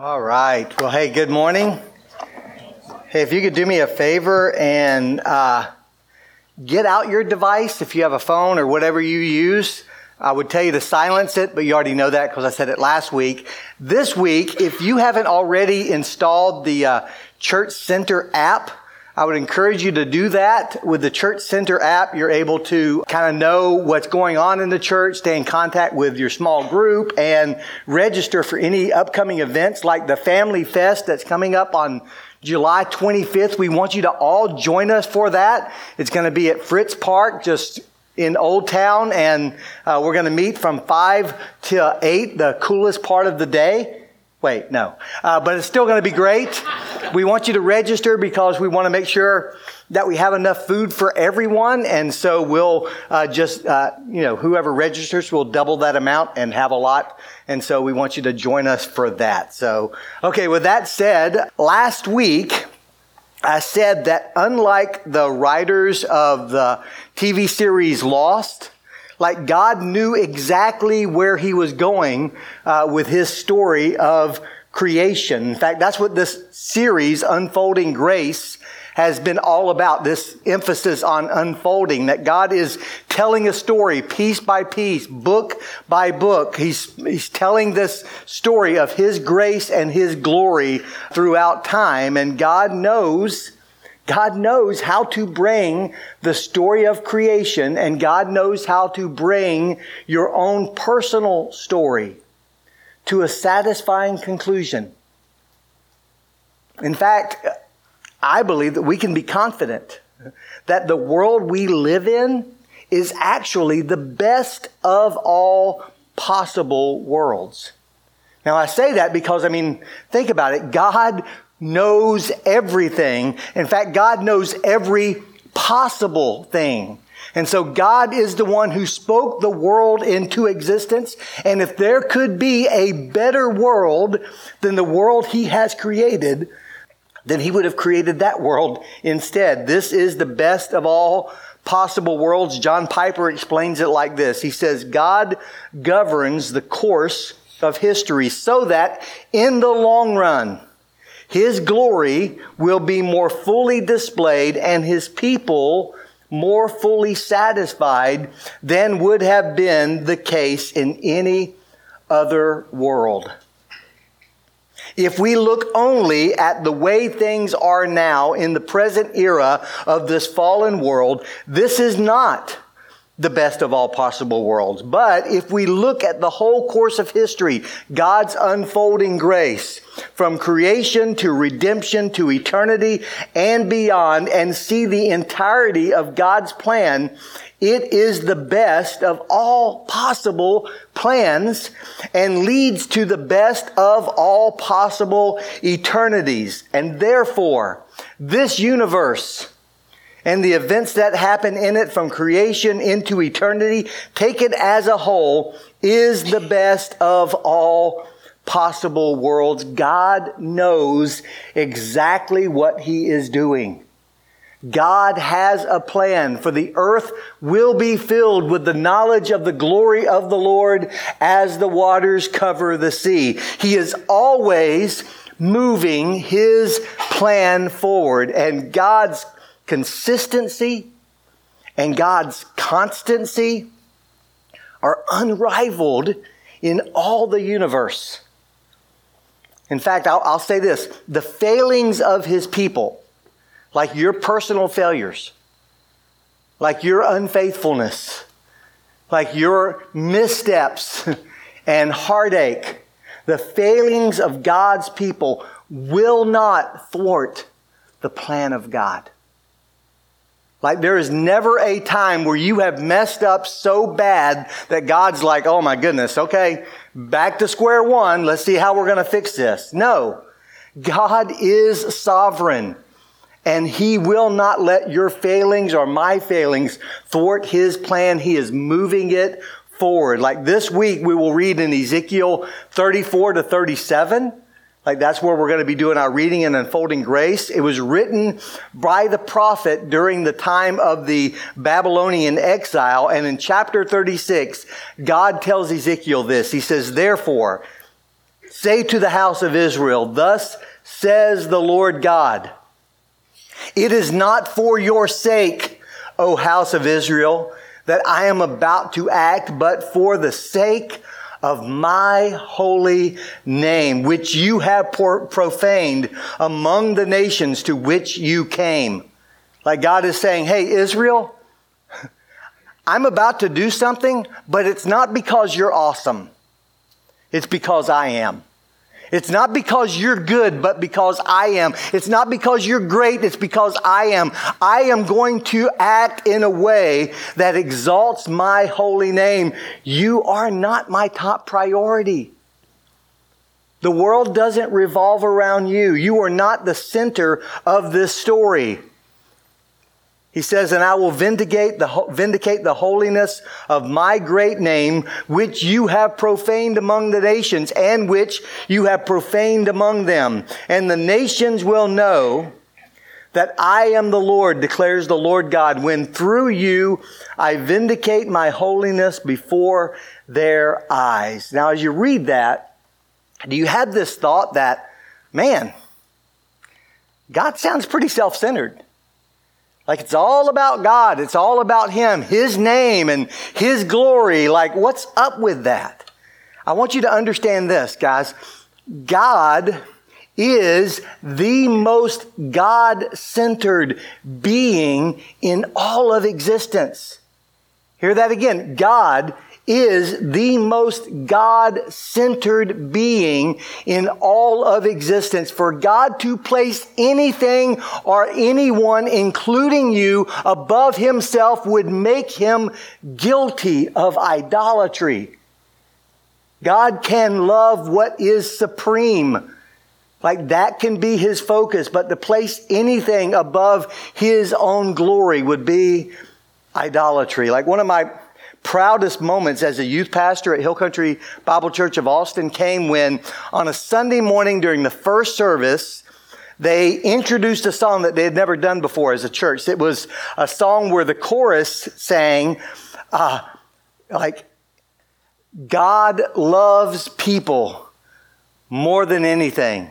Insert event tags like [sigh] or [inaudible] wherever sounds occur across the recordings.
All right. Well, hey, good morning. Hey, if you could do me a favor and uh, get out your device if you have a phone or whatever you use. I would tell you to silence it, but you already know that because I said it last week. This week, if you haven't already installed the uh, Church Center app, I would encourage you to do that. With the Church Center app, you're able to kind of know what's going on in the church, stay in contact with your small group, and register for any upcoming events like the Family Fest that's coming up on July 25th. We want you to all join us for that. It's going to be at Fritz Park, just in Old Town, and uh, we're going to meet from 5 to 8, the coolest part of the day. Wait, no. Uh, but it's still going to be great. We want you to register because we want to make sure that we have enough food for everyone. And so we'll uh, just, uh, you know, whoever registers will double that amount and have a lot. And so we want you to join us for that. So, okay, with that said, last week, I said that unlike the writers of the TV series Lost, like God knew exactly where he was going uh, with his story of creation. In fact, that's what this series, Unfolding Grace, has been all about this emphasis on unfolding, that God is telling a story piece by piece, book by book. He's, he's telling this story of His grace and His glory throughout time. And God knows God knows how to bring the story of creation and God knows how to bring your own personal story to a satisfying conclusion. In fact, I believe that we can be confident that the world we live in is actually the best of all possible worlds. Now I say that because, I mean, think about it. God knows everything. In fact, God knows every possible thing. And so God is the one who spoke the world into existence. And if there could be a better world than the world he has created, then he would have created that world instead. This is the best of all possible worlds. John Piper explains it like this. He says, God governs the course of history so that in the long run, his glory will be more fully displayed and his people more fully satisfied than would have been the case in any other world. If we look only at the way things are now in the present era of this fallen world, this is not the best of all possible worlds. But if we look at the whole course of history, God's unfolding grace, from creation to redemption to eternity and beyond, and see the entirety of God's plan, it is the best of all possible plans and leads to the best of all possible eternities. And therefore, this universe, and the events that happen in it from creation into eternity, taken as a whole, is the best of all possible worlds. God knows exactly what He is doing. God has a plan for the earth will be filled with the knowledge of the glory of the Lord as the waters cover the sea. He is always moving his plan forward and God's consistency and God's constancy are unrivaled in all the universe. In fact, I'll, I'll, say this the failings of his people, like your personal failures, like your unfaithfulness, like your missteps [laughs] and heartache, the failings of God's people will not thwart the plan of God. Like there is never a time where you have messed up so bad that God's like, oh my goodness, okay, back to square one. Let's see how we're going to fix this. No. God is sovereign and he will not let your failings or my failings thwart his plan. He is moving it forward. Like this week, we will read in Ezekiel 34 to 37 like that's where we're going to be doing our reading and unfolding grace. It was written by the prophet during the time of the Babylonian exile. And in chapter 36, God tells Ezekiel this. He says, therefore, Say to the house of Israel, Thus says the Lord God, It is not for your sake, O house of Israel, that I am about to act, but for the sake of my holy name, which you have profaned among the nations to which you came. Like God is saying, hey, Israel, [laughs] I'm about to do something, but it's not because you're awesome. It's because I am. It's not because you're good, but because I am. It's not because you're great, it's because I am. I am going to act in a way that exalts my holy name. You are not my top priority. The world doesn't revolve around you. You are not the center of this story. He says, and I will vindicate the, vindicate the holiness of my great name, which you have profaned among the nations and which you have profaned among them. And the nations will know that I am the Lord, declares the Lord God, when through you I vindicate my holiness before their eyes. Now, as you read that, do you have this thought that, man, God sounds pretty self centered? Like it's all about God. It's all about Him, His name and His glory. Like what's up with that? I want you to understand this, guys. God is the most God centered being in all of existence. Hear that again. God is the most God centered being in all of existence. For God to place anything or anyone, including you, above himself would make him guilty of idolatry. God can love what is supreme. Like that can be his focus, but to place anything above his own glory would be idolatry. Like one of my proudest moments as a youth pastor at Hill Country Bible Church of Austin came when on a Sunday morning during the first service, they introduced a song that they had never done before as a church. It was a song where the chorus sang, uh, like, God loves people more than anything.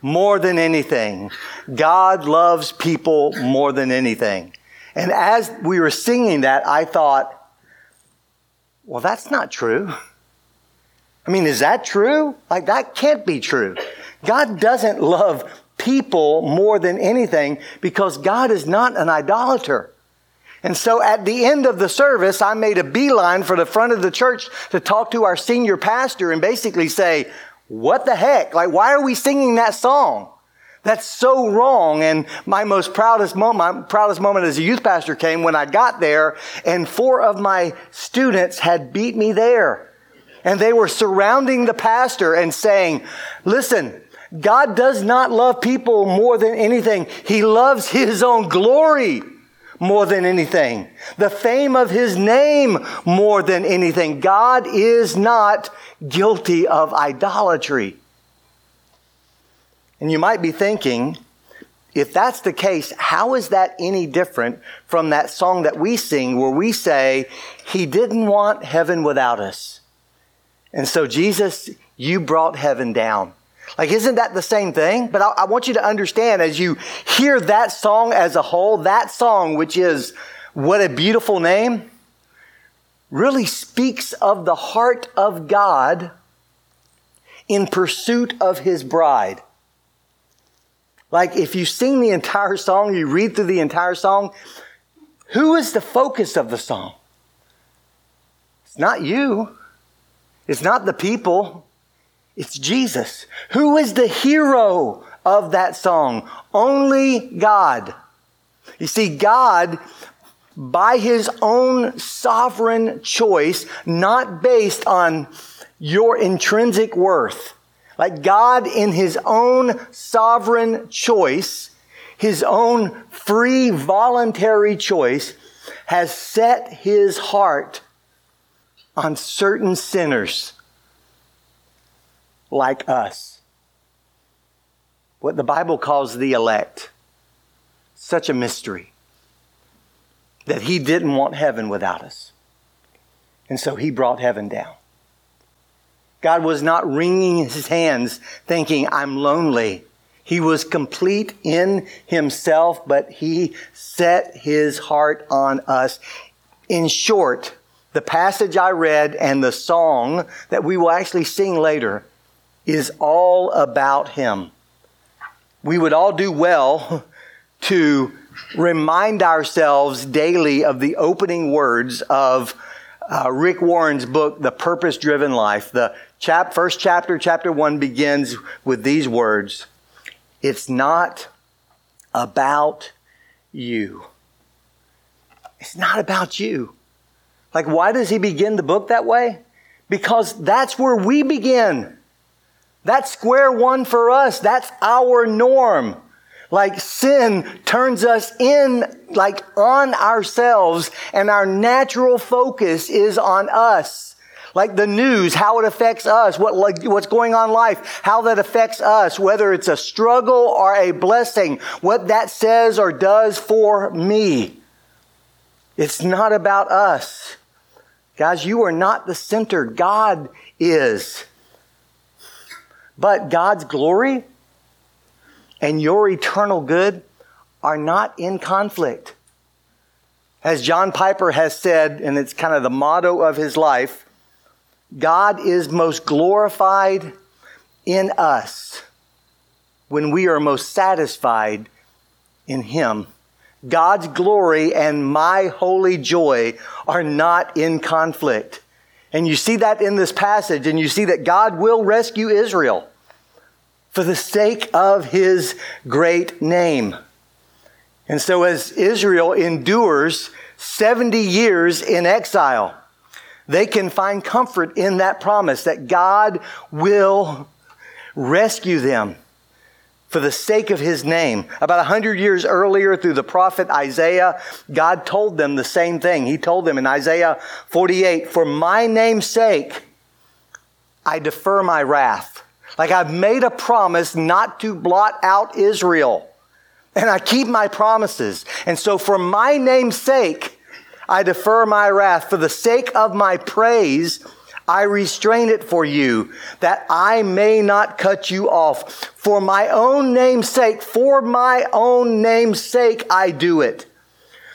More than anything. God loves people more than anything. And as we were singing that, I thought, well, that's not true. I mean, is that true? Like, that can't be true. God doesn't love people more than anything because God is not an idolater. And so at the end of the service, I made a beeline for the front of the church to talk to our senior pastor and basically say, what the heck? Like, why are we singing that song? That's so wrong. And my most proudest moment, my proudest moment as a youth pastor came when I got there and four of my students had beat me there. And they were surrounding the pastor and saying, listen, God does not love people more than anything. He loves his own glory more than anything. The fame of his name more than anything. God is not guilty of idolatry. And you might be thinking, if that's the case, how is that any different from that song that we sing where we say, He didn't want heaven without us? And so, Jesus, you brought heaven down. Like, isn't that the same thing? But I, I, want you to understand as you hear that song as a whole, that song, which is What a Beautiful Name, really speaks of the heart of God in pursuit of His bride. Like if you sing the entire song, you read through the entire song, who is the focus of the song? It's not you. It's not the people. It's Jesus. Who is the hero of that song? Only God. You see, God, by his own sovereign choice, not based on your intrinsic worth, like God, in His own sovereign choice, His own free voluntary choice, has set His heart on certain sinners like us. What the Bible calls the elect. Such a mystery that He didn't want heaven without us. And so He brought heaven down. God was not wringing his hands thinking, I'm lonely. He was complete in himself, but he set his heart on us. In short, the passage I read and the song that we will actually sing later is all about him. We would all do well [laughs] to remind ourselves daily of the opening words of uh, Rick Warren's book, The Purpose Driven Life. The chap, first chapter, chapter one, begins with these words It's not about you. It's not about you. Like, why does he begin the book that way? Because that's where we begin. That's square one for us. That's our norm. Like sin turns us in, like on ourselves, and our natural focus is on us. Like the news, how it affects us, what, like, what's going on in life, how that affects us, whether it's a struggle or a blessing, what that says or does for me. It's not about us. Guys, you are not the center. God is. But God's glory and your eternal good are not in conflict. As John Piper has said, and it's kind of the motto of his life, God is most glorified in us when we are most satisfied in Him. God's glory and my holy joy are not in conflict. And you see that in this passage, and you see that God will rescue Israel for the sake of his great name. And so, as Israel endures 70 years in exile, they can find comfort in that promise that God will rescue them for the sake of his name. About a hundred years earlier, through the prophet Isaiah, God told them the same thing. He told them in Isaiah 48, For my name's sake, I defer my wrath. Like I've made a promise not to blot out Israel. And I keep my promises. And so for my name's sake, I defer my wrath. For the sake of my praise, I restrain it for you, that I may not cut you off. For my own name's sake, for my own name's sake, I do it.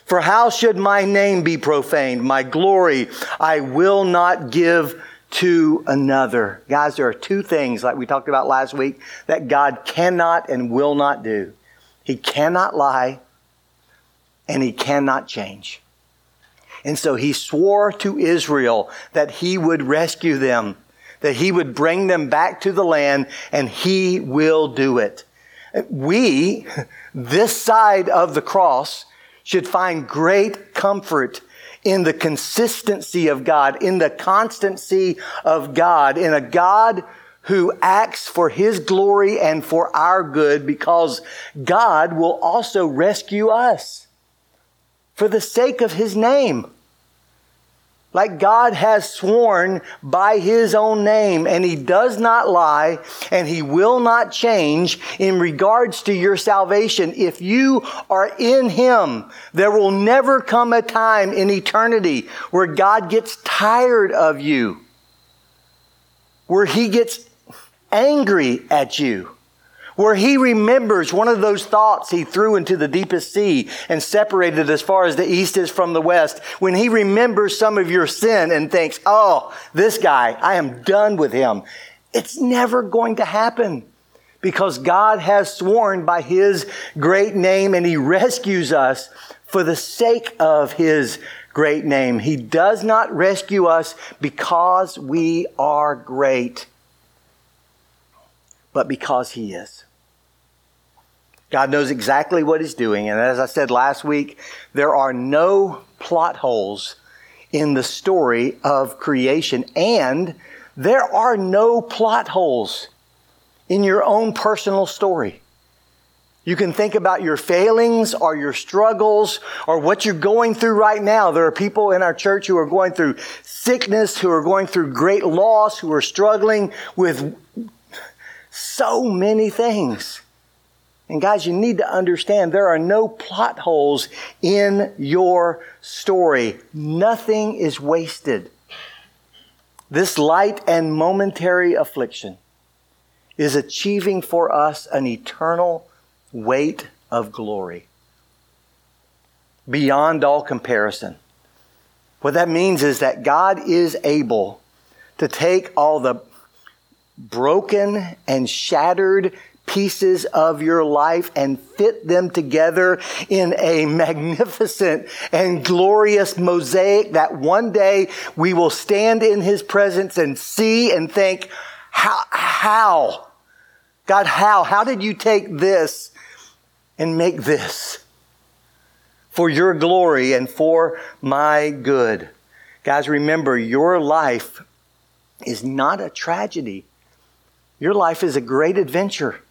For how should my name be profaned? My glory I will not give to another. Guys, there are two things, like we talked about last week, that God cannot and will not do. He cannot lie, and he cannot change. And so he swore to Israel that he would rescue them, that he would bring them back to the land, and he will do it. We, [laughs] this side of the cross, should find great comfort in the consistency of God, in the constancy of God, in a God who acts for his glory and for our good because God will also rescue us for the sake of his name like God has sworn by his own name, and he does not lie, and he will not change in regards to your salvation. If you are in him, there will never come a time in eternity where God gets tired of you, where he gets angry at you where he remembers one of those thoughts he threw into the deepest sea and separated as far as the east is from the west, when he remembers some of your sin and thinks, oh, this guy, I am done with him. It's never going to happen because God has sworn by his great name and he rescues us for the sake of his great name. He does not rescue us because we are great, but because he is. God knows exactly what He's doing. And as I said last week, there are no plot holes in the story of creation. And there are no plot holes in your own personal story. You can think about your failings or your struggles or what you're going through right now. There are people in our church who are going through sickness, who are going through great loss, who are struggling with so many things. And guys, you need to understand there are no plot holes in your story. Nothing is wasted. this light and momentary affliction is achieving for us an eternal weight of glory beyond all comparison. What that means is that God is able to take all the broken and shattered pieces of your life and fit them together in a [laughs] magnificent and glorious mosaic that one day we will stand in his presence and see and think, how, how? God, how? How did you take this and make this for your glory and for my good? Guys, remember, your life is not a tragedy. Your life is a great adventure.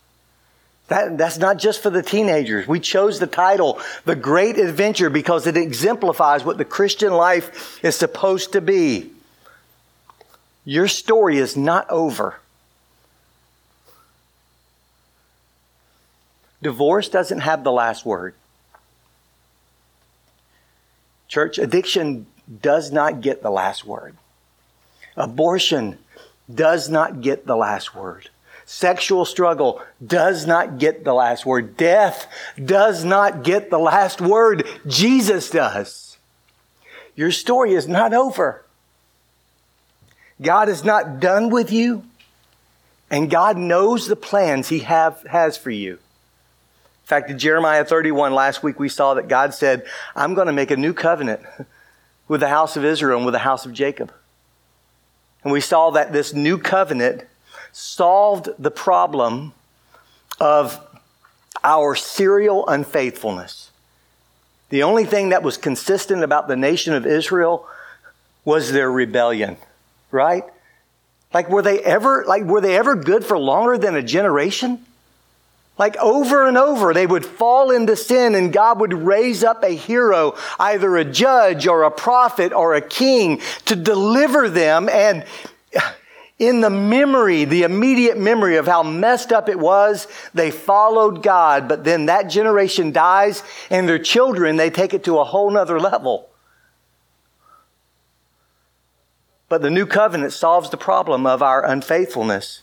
That, that's not just for the teenagers. We chose the title, The Great Adventure, because it exemplifies what the Christian life is supposed to be. Your story is not over. Divorce doesn't have the last word. Church, addiction does not get the last word. Abortion does not get the last word. Sexual struggle does not get the last word. Death does not get the last word. Jesus does. Your story is not over. God is not done with you, and God knows the plans He have, has for you. In fact, in Jeremiah 31, last week we saw that God said, I'm going to make a new covenant with the house of Israel and with the house of Jacob. And we saw that this new covenant solved the problem of our serial unfaithfulness. The only thing that was consistent about the nation of Israel was their rebellion, right? Like were they ever like were they ever good for longer than a generation? Like over and over, they would fall into sin and God would raise up a hero, either a judge or a prophet or a king to deliver them. And in the memory, the immediate memory of how messed up it was, they followed God, but then that generation dies and their children, they take it to a whole nother level. But the new covenant solves the problem of our unfaithfulness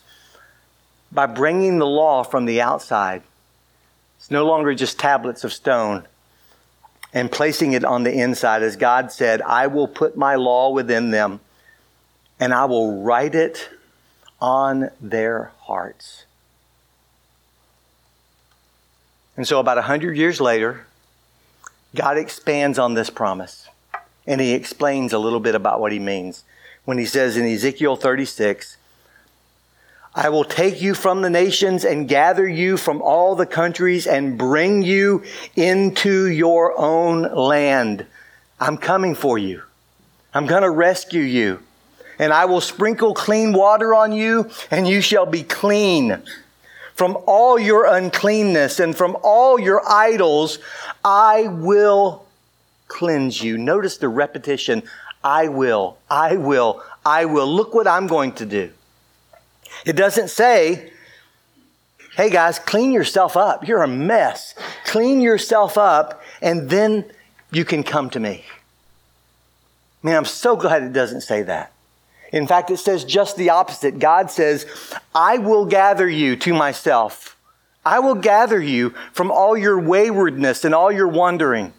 by bringing the law from the outside. It's no longer just tablets of stone and placing it on the inside. As God said, I will put my law within them and I will write it on their hearts. And so, about a hundred years later, God expands on this promise and he explains a little bit about what he means when he says in Ezekiel 36, I will take you from the nations and gather you from all the countries and bring you into your own land. I'm coming for you. I'm going to rescue you and I will sprinkle clean water on you, and you shall be clean. From all your uncleanness and from all your idols, I will cleanse you. Notice the repetition I will, I will, I will. Look what I'm going to do. It doesn't say, hey guys, clean yourself up. You're a mess. Clean yourself up, and then you can come to me. Man, I'm so glad it doesn't say that. In fact, it says just the opposite. God says, I will gather you to myself. I will gather you from all your waywardness and all your wandering.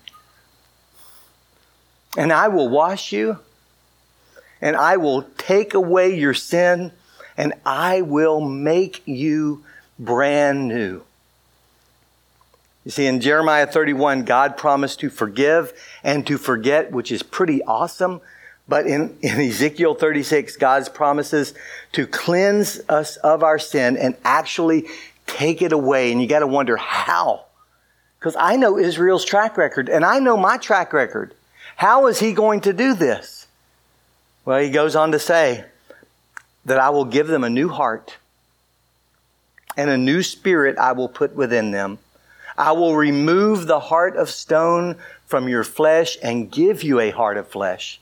And I will wash you, and I will take away your sin, and I will make you brand new. You see, in Jeremiah 31, God promised to forgive and to forget, which is pretty awesome. But in, in Ezekiel 36, God's promises to cleanse us of our sin and actually take it away. And you got to wonder how. Because I know Israel's track record and I know my track record. How is he going to do this? Well, he goes on to say that I will give them a new heart and a new spirit I will put within them. I will remove the heart of stone from your flesh and give you a heart of flesh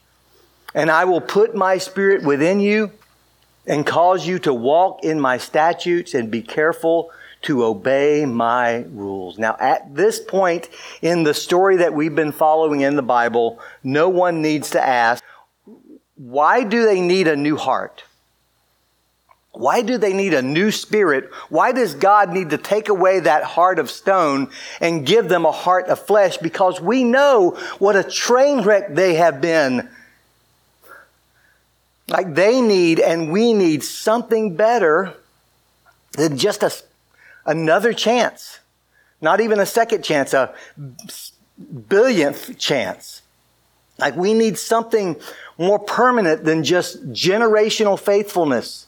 and I will put my spirit within you and cause you to walk in my statutes and be careful to obey my rules. Now, at this point in the story that we've been following in the Bible, no one needs to ask, why do they need a new heart? Why do they need a new spirit? Why does God need to take away that heart of stone and give them a heart of flesh? Because we know what a train wreck they have been. Like they need and we need something better than just a, another chance. Not even a second chance, a billionth chance. Like we need something more permanent than just generational faithfulness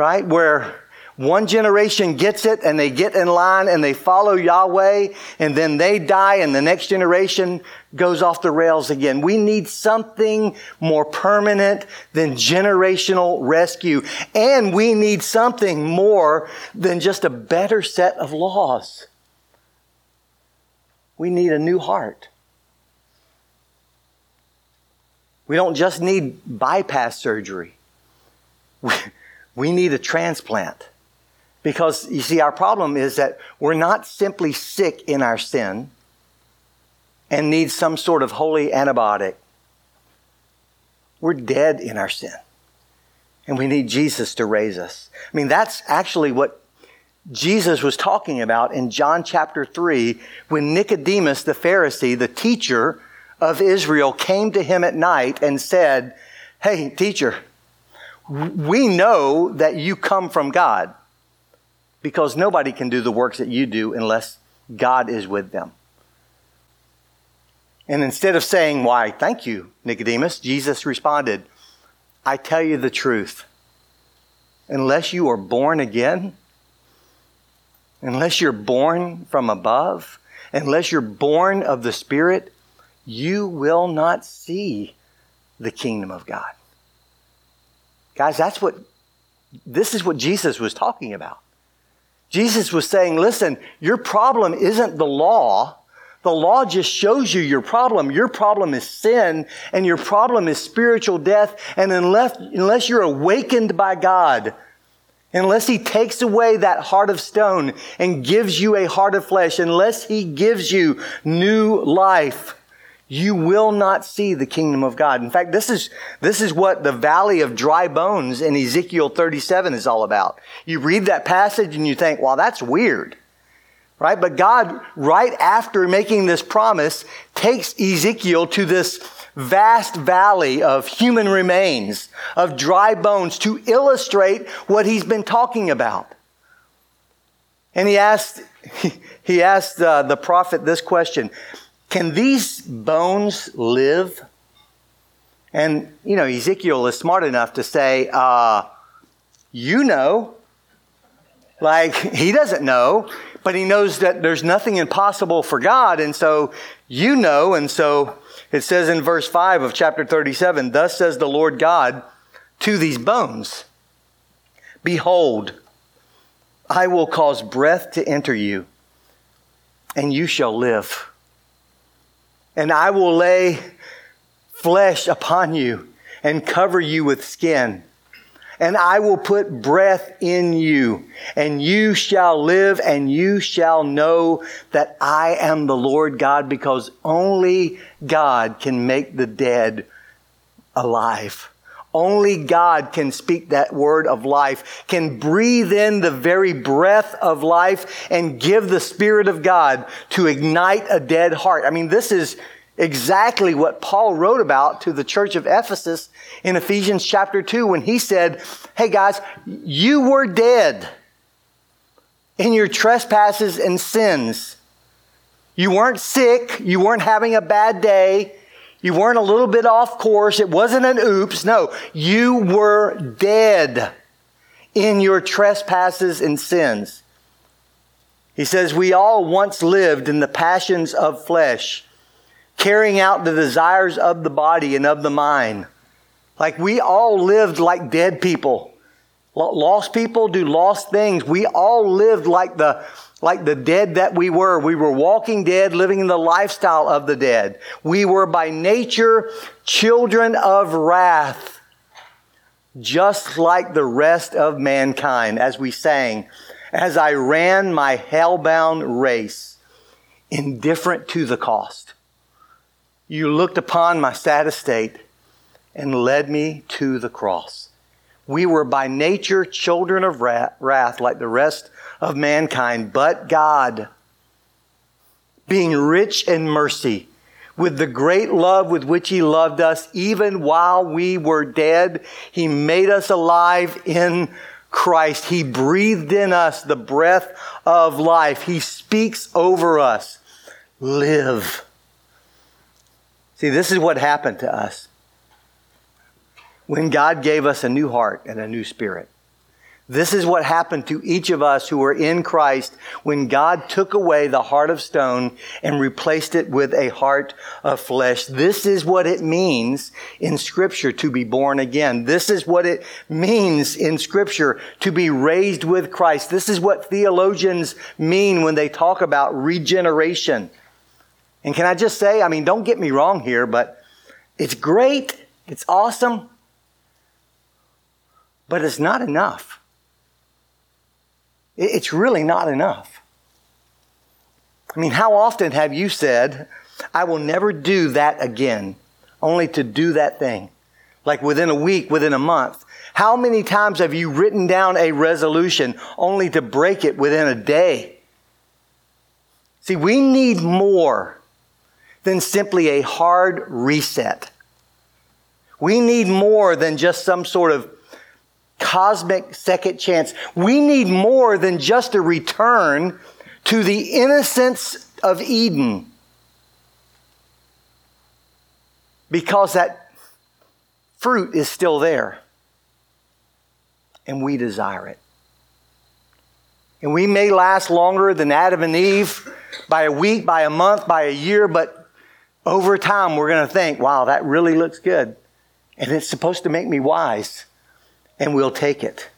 right? Where one generation gets it and they get in line and they follow Yahweh and then they die and the next generation goes off the rails again. We need something more permanent than generational rescue. And we need something more than just a better set of laws. We need a new heart. We don't just need bypass surgery. [laughs] We need a transplant. Because you see, our problem is that we're not simply sick in our sin and need some sort of holy antibiotic. We're dead in our sin. And we need Jesus to raise us. I mean, that's actually what Jesus was talking about in John chapter 3 when Nicodemus, the Pharisee, the teacher of Israel, came to him at night and said, Hey, teacher, we know that you come from God because nobody can do the works that you do unless God is with them. And instead of saying, Why, thank you, Nicodemus, Jesus responded, I tell you the truth. Unless you are born again, unless you're born from above, unless you're born of the Spirit, you will not see the kingdom of God. Guys, that's what, this is what Jesus was talking about. Jesus was saying, listen, your problem isn't the law. The law just shows you your problem. Your problem is sin and your problem is spiritual death. And unless, unless you're awakened by God, unless He takes away that heart of stone and gives you a heart of flesh, unless He gives you new life, you will not see the kingdom of God. In fact, this is, this is what the valley of dry bones in Ezekiel 37 is all about. You read that passage and you think, well, that's weird. Right? But God, right after making this promise, takes Ezekiel to this vast valley of human remains, of dry bones to illustrate what he's been talking about. And he asked, [laughs] he asked uh, the prophet this question can these bones live? And, you know, Ezekiel is smart enough to say, uh, You know. Like, [laughs] he doesn't know, but he knows that there's nothing impossible for God. And so, you know. And so, it says in verse 5 of chapter 37 Thus says the Lord God to these bones Behold, I will cause breath to enter you, and you shall live and I will lay flesh upon you and cover you with skin. And I will put breath in you, and you shall live, and you shall know that I am the Lord God, because only God can make the dead alive. Only God can speak that word of life, can breathe in the very breath of life and give the Spirit of God to ignite a dead heart. I mean, this is exactly what Paul wrote about to the church of Ephesus in Ephesians chapter 2 when he said, Hey guys, you were dead in your trespasses and sins. You weren't sick. You weren't having a bad day. You weren't a little bit off course. It wasn't an oops. No, you were dead in your trespasses and sins. He says, We all once lived in the passions of flesh, carrying out the desires of the body and of the mind. Like we all lived like dead people. Lost people do lost things. We all lived like the like the dead that we were. We were walking dead, living in the lifestyle of the dead. We were by nature children of wrath, just like the rest of mankind, as we sang, as I ran my hell-bound race, indifferent to the cost. You looked upon my sad estate, and led me to the cross. We were by nature children of wrath like the rest of mankind, but God, being rich in mercy, with the great love with which He loved us, even while we were dead, He made us alive in Christ. He breathed in us the breath of life. He speaks over us. Live. See, this is what happened to us when God gave us a new heart and a new spirit. This is what happened to each of us who were in Christ when God took away the heart of stone and replaced it with a heart of flesh. This is what it means in scripture to be born again. This is what it means in scripture to be raised with Christ. This is what theologians mean when they talk about regeneration. And can I just say, I mean, don't get me wrong here, but it's great. It's awesome. But it's not enough. It's really not enough. I mean, how often have you said, I will never do that again, only to do that thing? Like within a week, within a month. How many times have you written down a resolution only to break it within a day? See, we need more than simply a hard reset. We need more than just some sort of cosmic second chance. We need more than just a return to the innocence of Eden. Because that fruit is still there. And we desire it. And we may last longer than Adam and Eve by a week, by a month, by a year, but over time we're going to think, wow, that really looks good. And it's supposed to make me wise and we'll take it.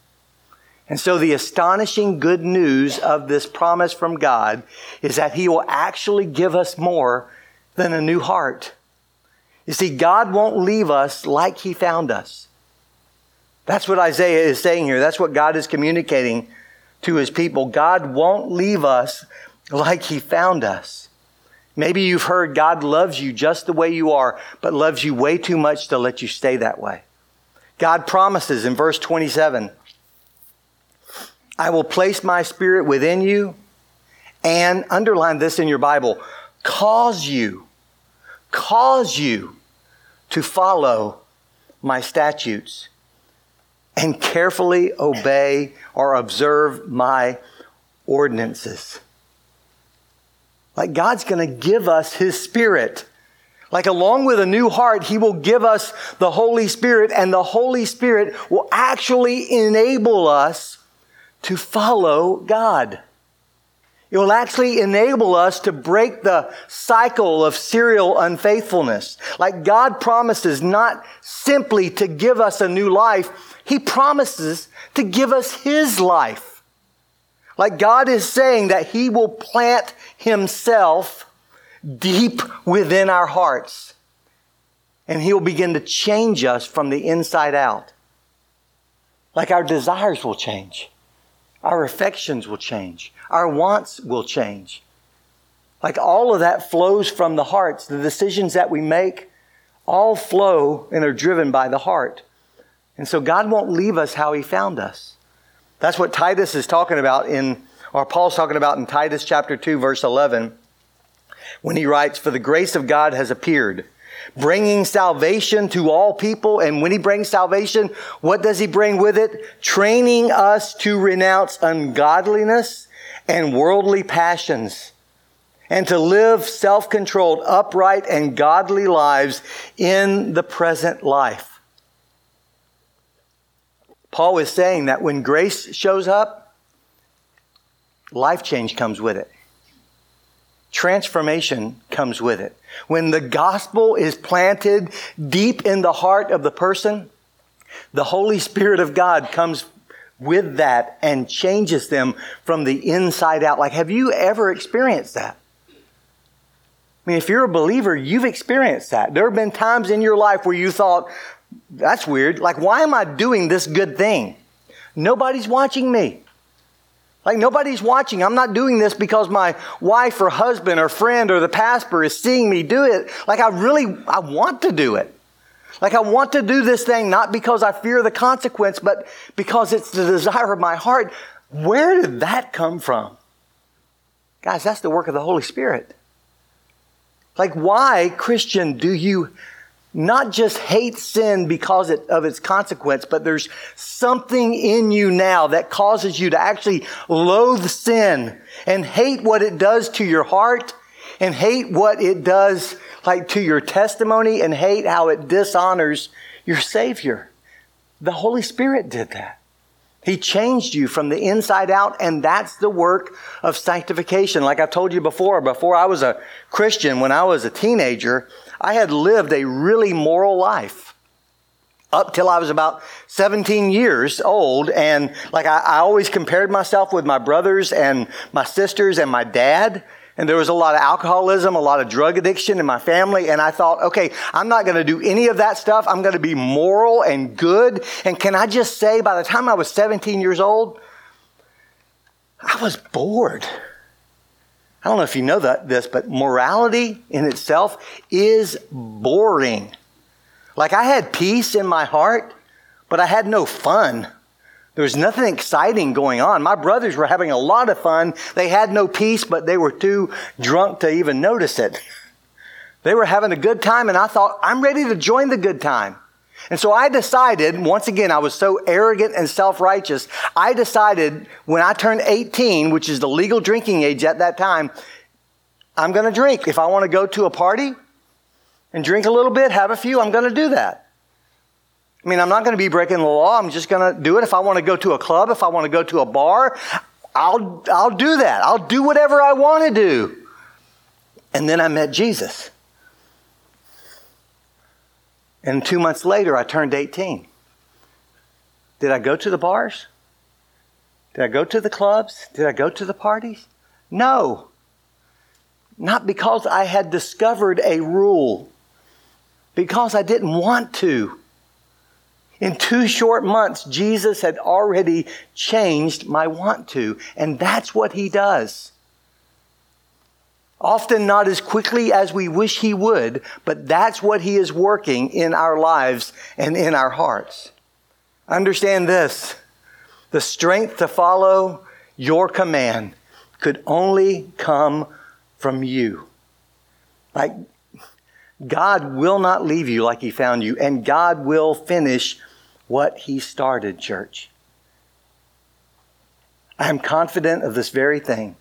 And so the astonishing good news of this promise from God is that He will actually give us more than a new heart. You see, God won't leave us like He found us. That's what Isaiah is saying here. That's what God is communicating to His people. God won't leave us like He found us. Maybe you've heard God loves you just the way you are, but loves you way too much to let you stay that way. God promises in verse 27 I will place my spirit within you and underline this in your Bible cause you, cause you to follow my statutes and carefully obey or observe my ordinances. Like God's going to give us His Spirit. Like, along with a new heart, He will give us the Holy Spirit, and the Holy Spirit will actually enable us to follow God. It will actually enable us to break the cycle of serial unfaithfulness. Like God promises not simply to give us a new life, He promises to give us His life. Like God is saying that He will plant Himself deep within our hearts. And He'll begin to change us from the inside out. Like our desires will change, our affections will change, our wants will change. Like all of that flows from the hearts. The decisions that we make all flow and are driven by the heart. And so God won't leave us how He found us. That's what Titus is talking about in, or Paul's talking about in Titus chapter 2, verse 11 when he writes, For the grace of God has appeared, bringing salvation to all people. And when he brings salvation, what does he bring with it? Training us to renounce ungodliness and worldly passions and to live self controlled, upright, and godly lives in the present life. Paul is saying that when grace shows up, life change comes with it transformation comes with it. When the gospel is planted deep in the heart of the person, the Holy Spirit of God comes with that and changes them from the inside out. Like, have you ever experienced that? I mean, if you're a believer, you've experienced that. There have been times in your life where you thought, that's weird. Like, why am I doing this good thing? Nobody's watching me. Like nobody's watching. I'm not doing this because my wife or husband or friend or the pastor is seeing me do it. Like I really, I want to do it. Like I want to do this thing not because I fear the consequence, but because it's the desire of my heart. Where did that come from? Guys, that's the work of the Holy Spirit. Like, why, Christian, do you not just hate sin because of its consequence, but there's something in you now that causes you to actually loathe sin and hate what it does to your heart and hate what it does like to your testimony and hate how it dishonors your Savior. The Holy Spirit did that. He changed you from the inside out, and that's the work of sanctification. Like I told you before, before I was a Christian, when I was a teenager, I had lived a really moral life up till I was about 17 years old. And like I, I always compared myself with my brothers and my sisters and my dad. And there was a lot of alcoholism, a lot of drug addiction in my family. And I thought, okay, I'm not going to do any of that stuff. I'm going to be moral and good. And can I just say, by the time I was 17 years old, I was bored. I don't know if you know that, this, but morality in itself is boring. Like I had peace in my heart, but I had no fun. There was nothing exciting going on. My brothers were having a lot of fun. They had no peace, but they were too drunk to even notice it. They were having a good time, and I thought, I'm ready to join the good time. And so I decided, once again, I was so arrogant and self righteous. I decided when I turned 18, which is the legal drinking age at that time, I'm going to drink. If I want to go to a party and drink a little bit, have a few, I'm going to do that. I mean, I'm not going to be breaking the law. I'm just going to do it. If I want to go to a club, if I want to go to a bar, I'll, I'll do that. I'll do whatever I want to do. And then I met Jesus. And two months later, I turned 18. Did I go to the bars? Did I go to the clubs? Did I go to the parties? No. Not because I had discovered a rule, because I didn't want to. In two short months, Jesus had already changed my want to. And that's what he does. Often not as quickly as we wish he would, but that's what he is working in our lives and in our hearts. Understand this the strength to follow your command could only come from you. Like, God will not leave you like he found you, and God will finish what he started, church. I am confident of this very thing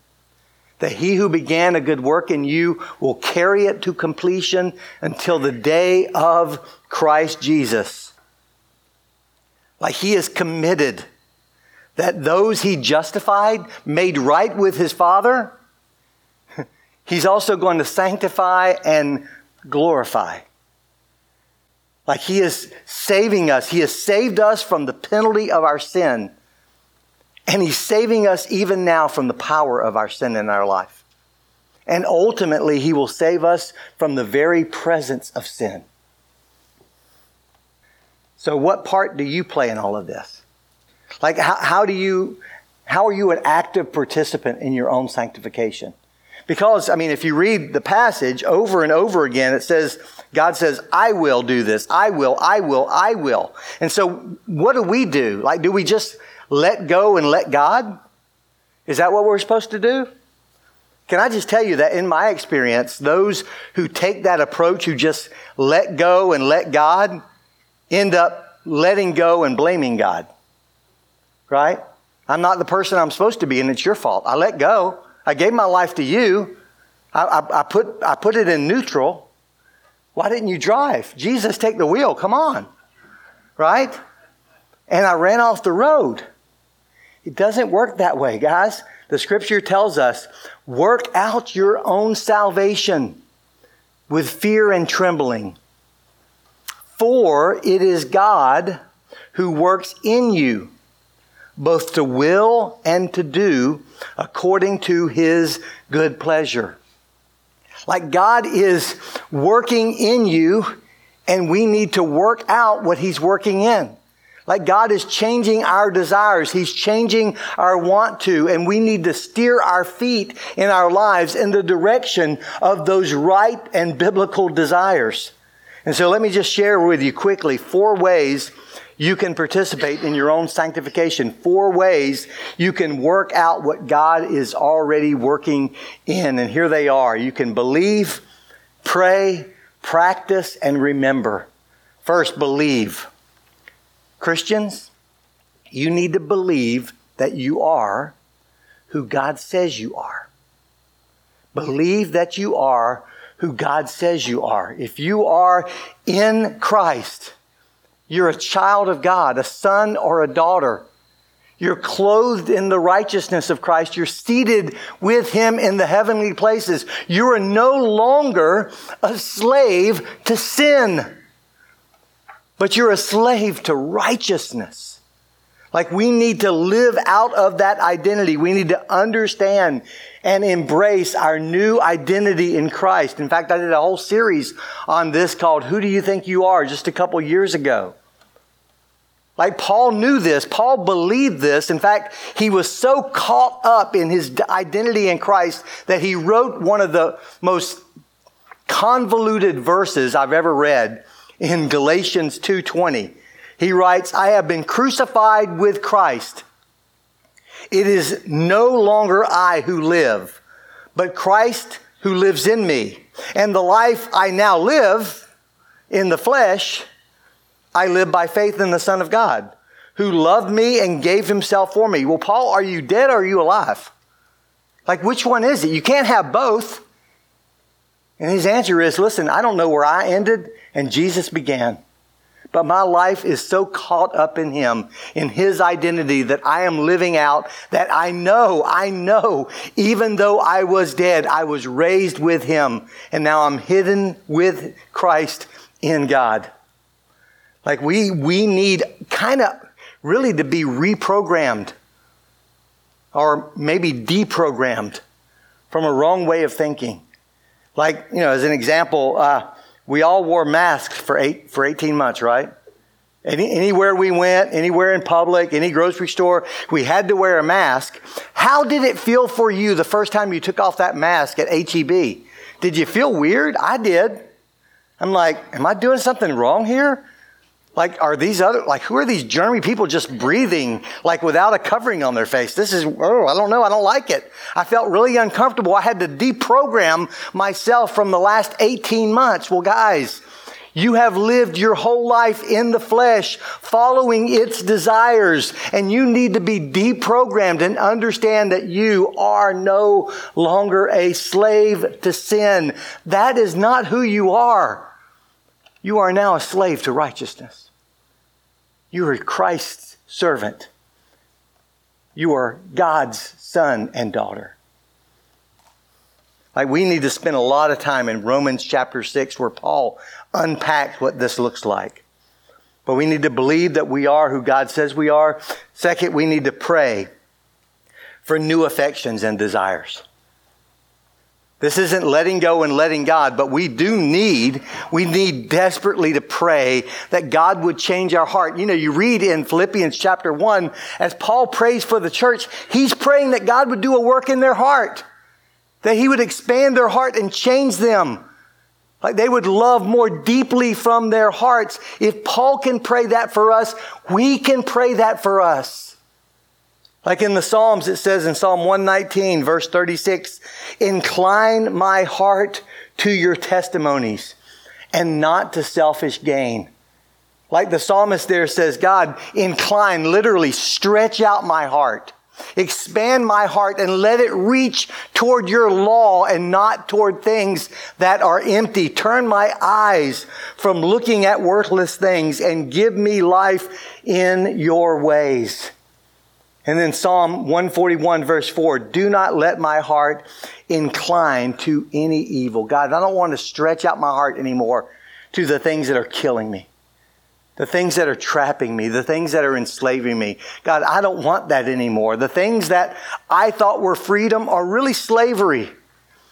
that he who began a good work in you will carry it to completion until the day of Christ Jesus. Like he is committed that those he justified, made right with his Father, [laughs] he's also going to sanctify and glorify. Like He is saving us. He has saved us from the penalty of our sin. And He's saving us even now from the power of our sin in our life. And ultimately, He will save us from the very presence of sin. So, what part do you play in all of this? Like, how, how do you, how are you an active participant in your own sanctification? Because, I mean, if you read the passage over and over again, it says, God says, I will do this. I will, I will, I will. And so what do we do? Like, do we just let go and let God? Is that what we're supposed to do? Can I just tell you that in my experience, those who take that approach, who just let go and let God, end up letting go and blaming God. Right? I'm not the person I'm supposed to be, and it's your fault. I let go. I gave my life to you. I, I, I put, I put it in neutral. Why didn't you drive? Jesus, take the wheel. Come on. Right? And I ran off the road. It doesn't work that way, guys. The scripture tells us work out your own salvation with fear and trembling. For it is God who works in you both to will and to do according to his good pleasure. Like God is working in you, and we need to work out what He's working in. Like God is changing our desires. He's changing our want to, and we need to steer our feet in our lives in the direction of those right and biblical desires. And so let me just share with you quickly four ways you can participate in your own sanctification. Four ways you can work out what God is already working in. And here they are. You can believe, pray, practice, and remember. First, believe. Christians, you need to believe that you are who God says you are. Believe that you are who God says you are. If you are in Christ, you're a child of God, a son or a daughter. You're clothed in the righteousness of Christ. You're seated with Him in the heavenly places. You are no longer a slave to sin, but you're a slave to righteousness. Like we need to live out of that identity. We need to understand and embrace our new identity in Christ. In fact, I did a whole series on this called Who Do You Think You Are just a couple years ago. Like Paul knew this. Paul believed this. In fact, he was so caught up in his identity in Christ that he wrote one of the most convoluted verses I've ever read in Galatians 2:20. He writes, "I have been crucified with Christ. It is no longer I who live, but Christ who lives in me. And the life I now live in the flesh, I live by faith in the Son of God, who loved me and gave himself for me. Well, Paul, are you dead or are you alive? Like, which one is it? You can't have both. And his answer is listen, I don't know where I ended and Jesus began. But my life is so caught up in Him, in His identity that I am living out that I know, I know, even though I was dead, I was raised with Him. And now I'm hidden with Christ in God. Like we, we need kind of really to be reprogrammed or maybe deprogrammed from a wrong way of thinking. Like, you know, as an example, uh, we all wore masks for eight, for 18 months, right? Any, anywhere we went, anywhere in public, any grocery store, we had to wear a mask. How did it feel for you the first time you took off that mask at HEB? Did you feel weird? I did. I'm like, am I doing something wrong here? Like, are these other, like, who are these germy people just breathing, like, without a covering on their face? This is, oh, I don't know. I don't like it. I felt really uncomfortable. I had to deprogram myself from the last 18 months. Well, guys, you have lived your whole life in the flesh, following its desires, and you need to be deprogrammed and understand that you are no longer a slave to sin. That is not who you are. You are now a slave to righteousness. You are Christ's servant. You are God's son and daughter. Like we need to spend a lot of time in Romans chapter 6 where Paul unpacks what this looks like. But we need to believe that we are who God says we are. Second, we need to pray for new affections and desires. This isn't letting go and letting God, but we do need, we need desperately to pray that God would change our heart. You know, you read in Philippians chapter 1, as Paul prays for the church, he's praying that God would do a work in their heart, that he would expand their heart and change them. Like they would love more deeply from their hearts. If Paul can pray that for us, we can pray that for us. Like in the Psalms, it says in Psalm 119, verse 36, incline my heart to your testimonies and not to selfish gain. Like the psalmist there says, God, incline, literally stretch out my heart. Expand my heart and let it reach toward your law and not toward things that are empty. Turn my eyes from looking at worthless things and give me life in your ways. And then Psalm 141, verse 4 Do not let my heart incline to any evil. God, I don't want to stretch out my heart anymore to the things that are killing me, the things that are trapping me, the things that are enslaving me. God, I don't want that anymore. The things that I thought were freedom are really slavery.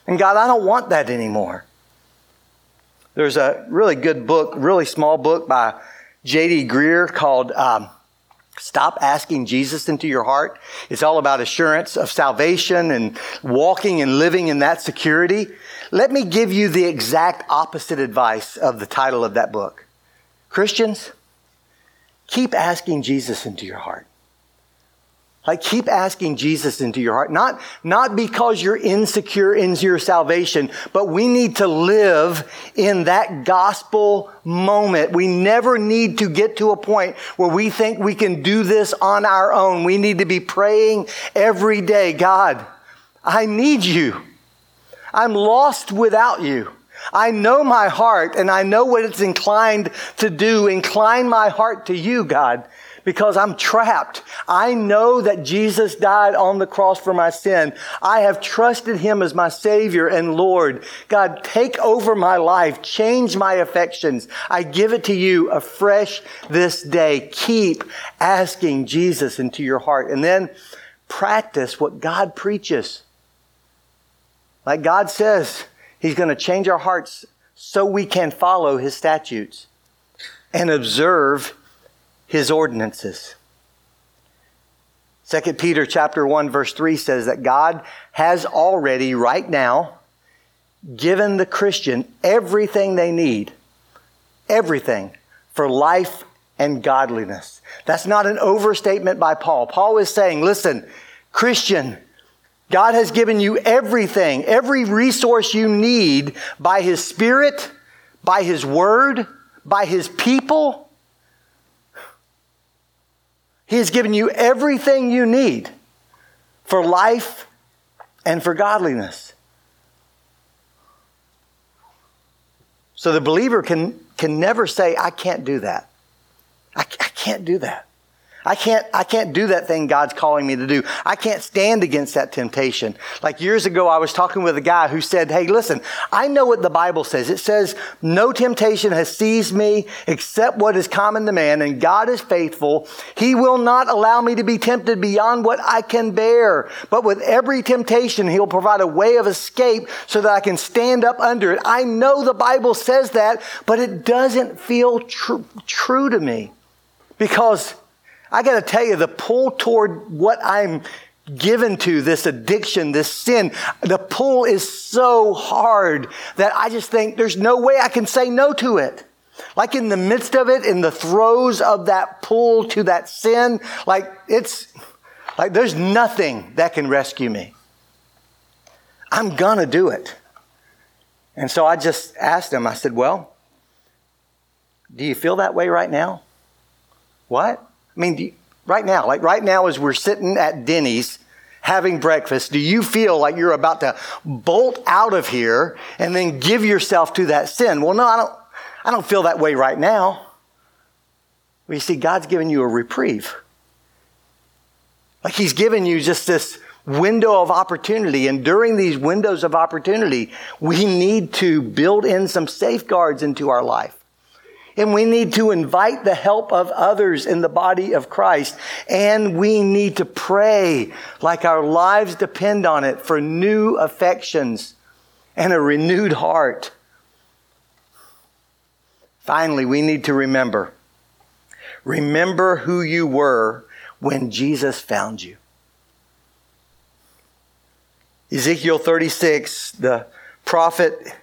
And God, I don't want that anymore. There's a really good book, really small book by J.D. Greear called. Um, Stop asking Jesus into your heart. It's all about assurance of salvation and walking and living in that security. Let me give you the exact opposite advice of the title of that book. Christians, keep asking Jesus into your heart. Like keep asking Jesus into your heart. Not, not because you're insecure in your salvation, but we need to live in that gospel moment. We never need to get to a point where we think we can do this on our own. We need to be praying every day. God, I need you. I'm lost without you. I know my heart and I know what it's inclined to do. Incline my heart to you, God because I'm trapped. I know that Jesus died on the cross for my sin. I have trusted him as my Savior and Lord. God, take over my life. Change my affections. I give it to you afresh this day. Keep asking Jesus into your heart and then practice what God preaches. Like God says, he's going to change our hearts so we can follow his statutes and observe his ordinances. 2 Peter chapter 1 verse 3 says that God has already right now given the Christian everything they need. Everything for life and godliness. That's not an overstatement by Paul. Paul is saying, listen, Christian, God has given you everything, every resource you need by His Spirit, by His Word, by His people, he has given you everything you need for life and for godliness. So the believer can, can never say, I can't do that. I, I can't do that. I can't, I can't do that thing God's calling me to do. I can't stand against that temptation. Like years ago, I was talking with a guy who said, Hey, listen, I know what the Bible says. It says, no temptation has seized me except what is common to man, and God is faithful. He will not allow me to be tempted beyond what I can bear. But with every temptation, He'll provide a way of escape so that I can stand up under it. I know the Bible says that, but it doesn't feel tr- true to me because I got to tell you, the pull toward what I'm given to, this addiction, this sin, the pull is so hard that I just think there's no way I can say no to it. Like in the midst of it, in the throes of that pull to that sin, like it's like there's nothing that can rescue me. I'm gonna do it. And so I just asked him, I said, Well, do you feel that way right now? What? I mean, you, right now, like right now, as we're sitting at Denny's having breakfast, do you feel like you're about to bolt out of here and then give yourself to that sin? Well, no, I don't. I don't feel that way right now. Well, you see, God's given you a reprieve. Like He's given you just this window of opportunity. And during these windows of opportunity, we need to build in some safeguards into our life. And we need to invite the help of others in the body of Christ. And we need to pray like our lives depend on it for new affections and a renewed heart. Finally, we need to remember. Remember who you were when Jesus found you. Ezekiel 36, the prophet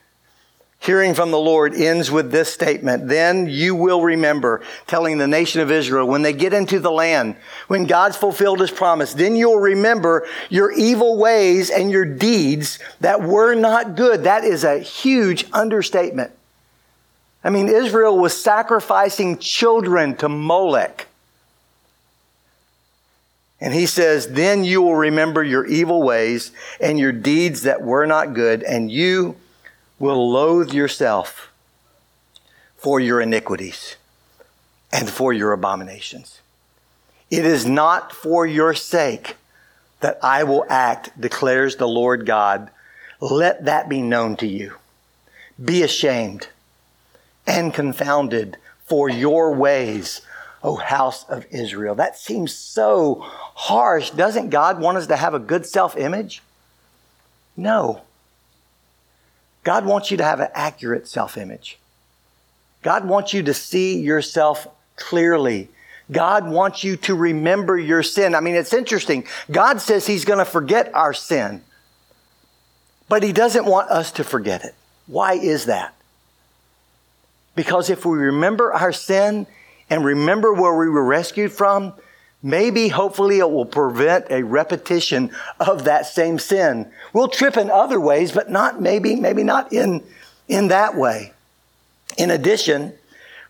hearing from the Lord ends with this statement. Then you will remember telling the nation of Israel when they get into the land, when God's fulfilled his promise, then you'll remember your evil ways and your deeds that were not good. That is a huge understatement. I mean, Israel was sacrificing children to Molech. And he says, Then you will remember your evil ways and your deeds that were not good, and you will loathe yourself for your iniquities and for your abominations. It is not for your sake that I will act, declares the Lord God. Let that be known to you. Be ashamed and confounded for your ways, O house of Israel. That seems so harsh. Doesn't God want us to have a good self image? No. God wants you to have an accurate self image. God wants you to see yourself clearly, God wants you to remember your sin. I mean, it's interesting. God says He's going to forget our sin, but He doesn't want us to forget it. Why is that? Because if we remember our sin and remember where we were rescued from, maybe, hopefully, it will prevent a repetition of that same sin. We'll trip in other ways, but not maybe, maybe not in, in that way. In addition,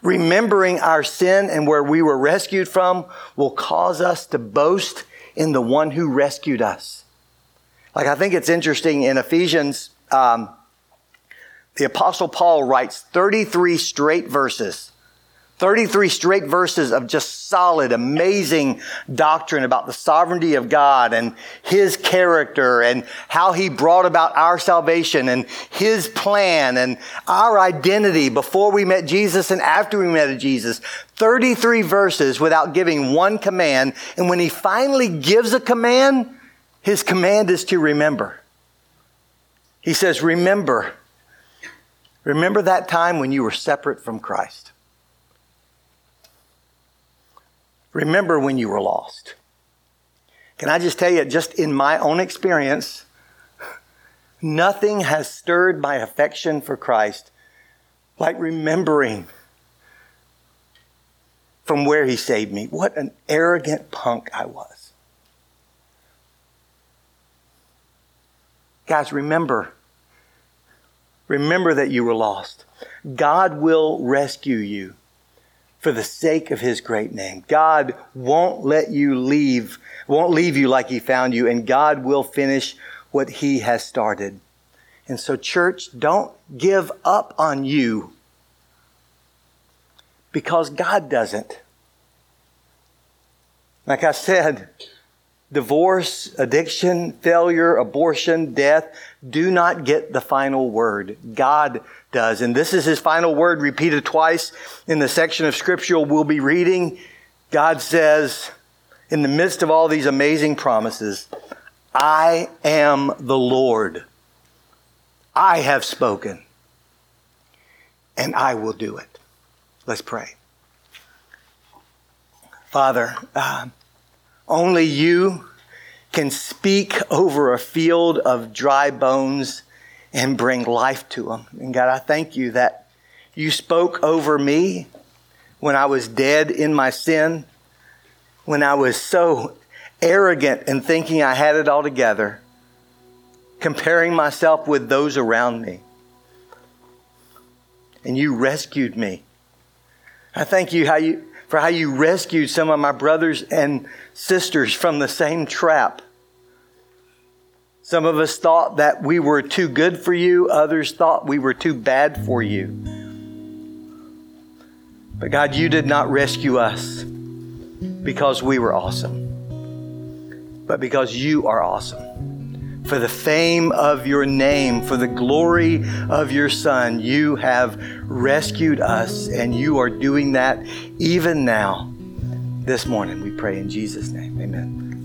remembering our sin and where we were rescued from will cause us to boast in the one who rescued us. Like, I think it's interesting in Ephesians, um, the Apostle Paul writes 33 straight verses 33 straight verses of just solid, amazing doctrine about the sovereignty of God and His character and how He brought about our salvation and His plan and our identity before we met Jesus and after we met Jesus. 33 verses without giving one command. And when He finally gives a command, His command is to remember. He says, remember. Remember that time when you were separate from Christ. Remember when you were lost. Can I just tell you, just in my own experience, nothing has stirred my affection for Christ like remembering from where he saved me. What an arrogant punk I was. Guys, remember. Remember that you were lost. God will rescue you for the sake of his great name. God won't let you leave, won't leave you like he found you, and God will finish what he has started. And so, church, don't give up on you because God doesn't. Like I said, divorce, addiction, failure, abortion, death do not get the final word. God does. And this is his final word repeated twice in the section of scripture we'll be reading. God says, in the midst of all these amazing promises, I am the Lord. I have spoken, and I will do it. Let's pray. Father, uh, only you can speak over a field of dry bones and bring life to them. And God, I thank you that you spoke over me when I was dead in my sin, when I was so arrogant and thinking I had it all together, comparing myself with those around me. And you rescued me. I thank you how you for how you rescued some of my brothers and sisters from the same trap some of us thought that we were too good for you, others thought we were too bad for you. But God, you did not rescue us because we were awesome, but because you are awesome. For the fame of your name, for the glory of your Son, you have rescued us, and you are doing that even now. This morning, we pray in Jesus' name. Amen.